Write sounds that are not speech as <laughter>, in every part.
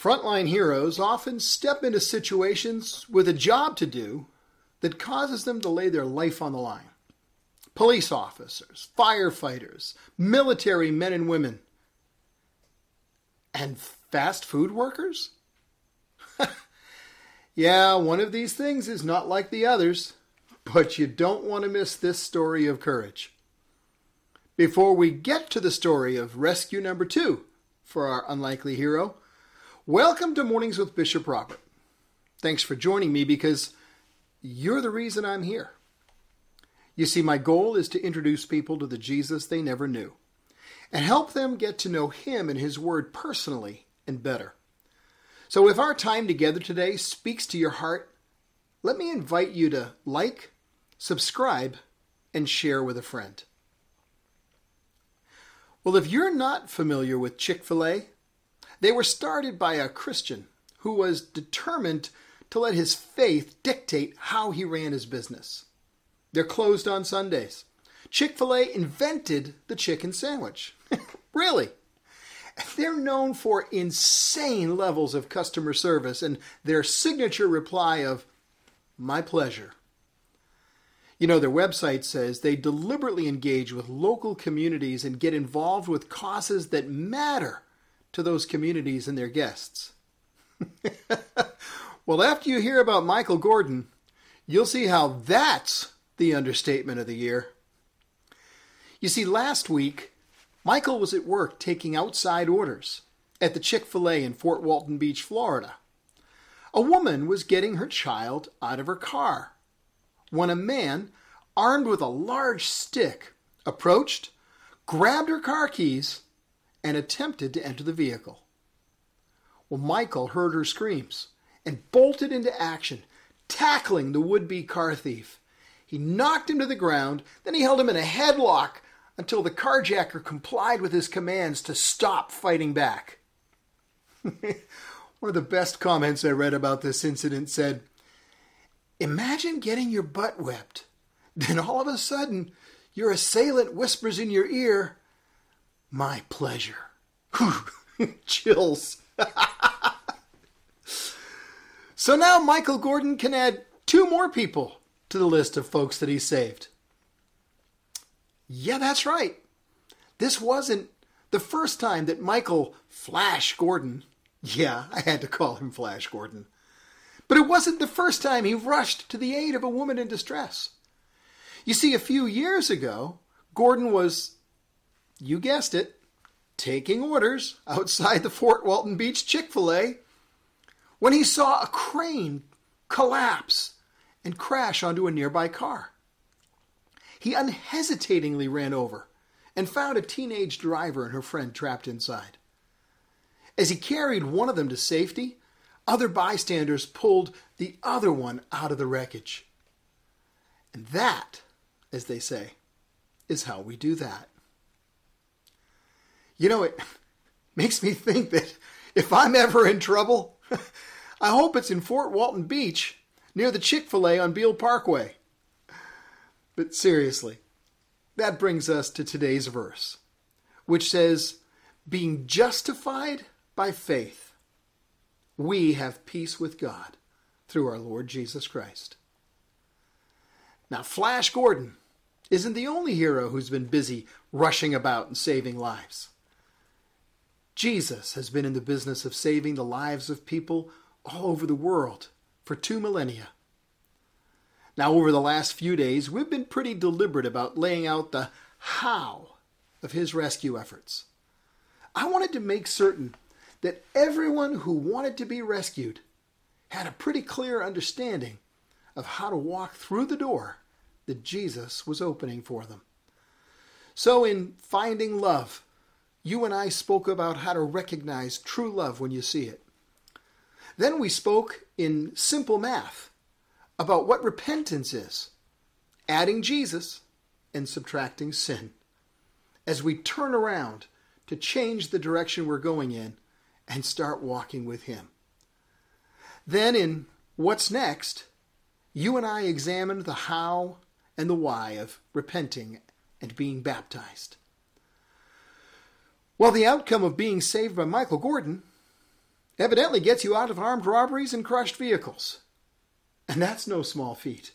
Frontline heroes often step into situations with a job to do that causes them to lay their life on the line. Police officers, firefighters, military men and women, and fast food workers? <laughs> yeah, one of these things is not like the others, but you don't want to miss this story of courage. Before we get to the story of rescue number two for our unlikely hero, Welcome to Mornings with Bishop Robert. Thanks for joining me because you're the reason I'm here. You see, my goal is to introduce people to the Jesus they never knew and help them get to know Him and His Word personally and better. So, if our time together today speaks to your heart, let me invite you to like, subscribe, and share with a friend. Well, if you're not familiar with Chick fil A, they were started by a Christian who was determined to let his faith dictate how he ran his business. They're closed on Sundays. Chick fil A invented the chicken sandwich. <laughs> really? They're known for insane levels of customer service and their signature reply of, My pleasure. You know, their website says they deliberately engage with local communities and get involved with causes that matter to those communities and their guests. <laughs> well, after you hear about Michael Gordon, you'll see how that's the understatement of the year. You see, last week, Michael was at work taking outside orders at the Chick fil A in Fort Walton Beach, Florida. A woman was getting her child out of her car when a man, armed with a large stick, approached, grabbed her car keys, and attempted to enter the vehicle. Well, Michael heard her screams and bolted into action, tackling the would be car thief. He knocked him to the ground, then he held him in a headlock until the carjacker complied with his commands to stop fighting back. <laughs> One of the best comments I read about this incident said, Imagine getting your butt whipped. Then all of a sudden, your assailant whispers in your ear, my pleasure. <laughs> Chills. <laughs> so now Michael Gordon can add two more people to the list of folks that he saved. Yeah, that's right. This wasn't the first time that Michael Flash Gordon, yeah, <laughs> I had to call him Flash Gordon, but it wasn't the first time he rushed to the aid of a woman in distress. You see, a few years ago, Gordon was you guessed it, taking orders outside the Fort Walton Beach Chick fil A when he saw a crane collapse and crash onto a nearby car. He unhesitatingly ran over and found a teenage driver and her friend trapped inside. As he carried one of them to safety, other bystanders pulled the other one out of the wreckage. And that, as they say, is how we do that. You know, it <laughs> makes me think that if I'm ever in trouble, <laughs> I hope it's in Fort Walton Beach near the Chick fil A on Beal Parkway. But seriously, that brings us to today's verse, which says, Being justified by faith, we have peace with God through our Lord Jesus Christ. Now, Flash Gordon isn't the only hero who's been busy rushing about and saving lives. Jesus has been in the business of saving the lives of people all over the world for two millennia. Now, over the last few days, we've been pretty deliberate about laying out the how of his rescue efforts. I wanted to make certain that everyone who wanted to be rescued had a pretty clear understanding of how to walk through the door that Jesus was opening for them. So, in Finding Love, you and I spoke about how to recognize true love when you see it. Then we spoke in simple math about what repentance is adding Jesus and subtracting sin as we turn around to change the direction we're going in and start walking with Him. Then, in What's Next, you and I examined the how and the why of repenting and being baptized. Well, the outcome of being saved by Michael Gordon evidently gets you out of armed robberies and crushed vehicles. And that's no small feat.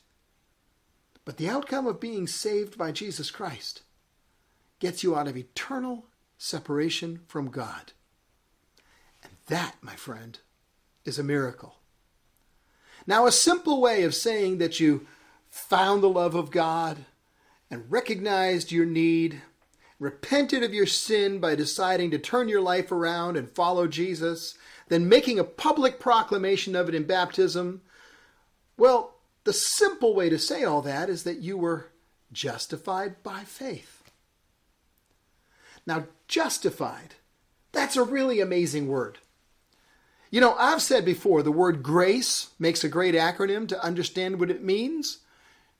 But the outcome of being saved by Jesus Christ gets you out of eternal separation from God. And that, my friend, is a miracle. Now, a simple way of saying that you found the love of God and recognized your need, repented of your sin by deciding to turn your life around and follow Jesus, then making a public proclamation of it in baptism, well, the simple way to say all that is that you were justified by faith. Now, justified, that's a really amazing word. You know, I've said before the word grace makes a great acronym to understand what it means.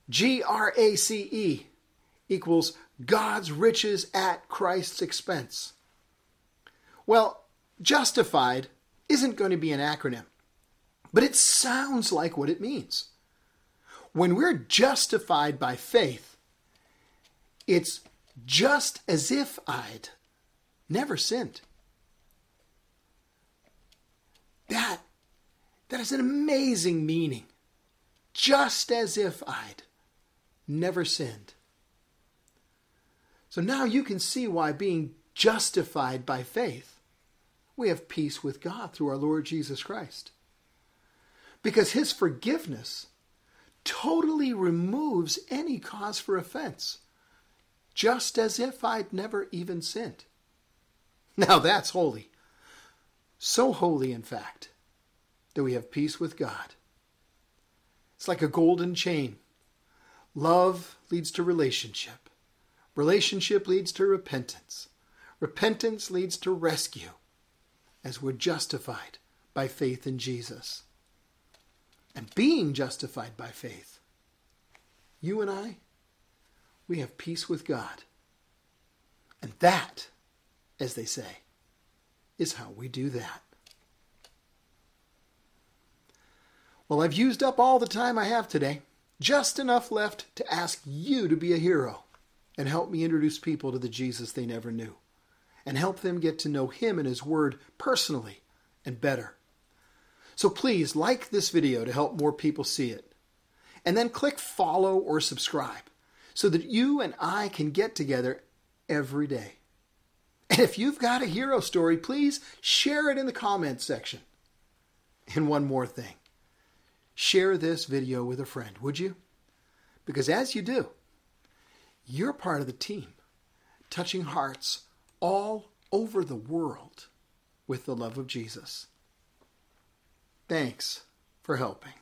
G R A C E equals God's riches at Christ's expense. Well, justified isn't going to be an acronym, but it sounds like what it means. When we're justified by faith, it's just as if I'd never sinned. That, that is an amazing meaning. Just as if I'd never sinned. So now you can see why being justified by faith, we have peace with God through our Lord Jesus Christ. Because his forgiveness totally removes any cause for offense, just as if I'd never even sinned. Now that's holy. So holy, in fact, that we have peace with God. It's like a golden chain. Love leads to relationship. Relationship leads to repentance. Repentance leads to rescue as we're justified by faith in Jesus. And being justified by faith, you and I, we have peace with God. And that, as they say, is how we do that. Well, I've used up all the time I have today. Just enough left to ask you to be a hero and help me introduce people to the Jesus they never knew and help them get to know Him and His Word personally and better. So please like this video to help more people see it. And then click follow or subscribe so that you and I can get together every day. And if you've got a hero story, please share it in the comments section. And one more thing share this video with a friend, would you? Because as you do, you're part of the team, touching hearts all over the world with the love of Jesus. Thanks for helping.